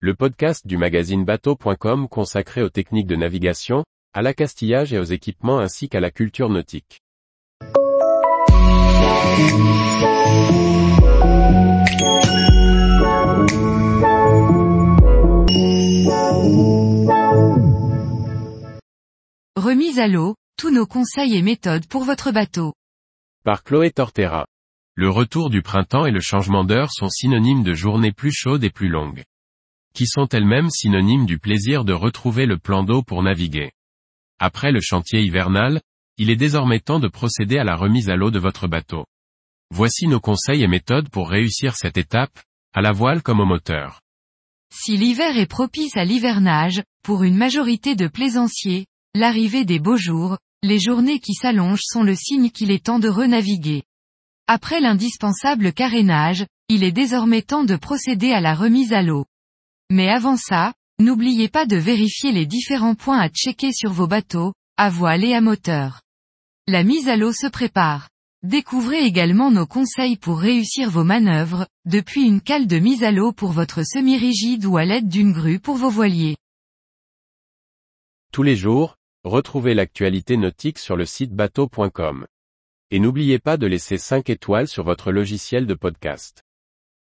le podcast du magazine bateau.com consacré aux techniques de navigation, à l'accastillage et aux équipements ainsi qu'à la culture nautique. Remise à l'eau, tous nos conseils et méthodes pour votre bateau. Par Chloé Tortera. Le retour du printemps et le changement d'heure sont synonymes de journées plus chaudes et plus longues. Qui sont elles-mêmes synonymes du plaisir de retrouver le plan d'eau pour naviguer. Après le chantier hivernal, il est désormais temps de procéder à la remise à l'eau de votre bateau. Voici nos conseils et méthodes pour réussir cette étape, à la voile comme au moteur. Si l'hiver est propice à l'hivernage, pour une majorité de plaisanciers, l'arrivée des beaux jours, les journées qui s'allongent sont le signe qu'il est temps de renaviguer. Après l'indispensable carénage, il est désormais temps de procéder à la remise à l'eau. Mais avant ça, n'oubliez pas de vérifier les différents points à checker sur vos bateaux, à voile et à moteur. La mise à l'eau se prépare. Découvrez également nos conseils pour réussir vos manœuvres, depuis une cale de mise à l'eau pour votre semi-rigide ou à l'aide d'une grue pour vos voiliers. Tous les jours, retrouvez l'actualité nautique sur le site bateau.com. Et n'oubliez pas de laisser 5 étoiles sur votre logiciel de podcast.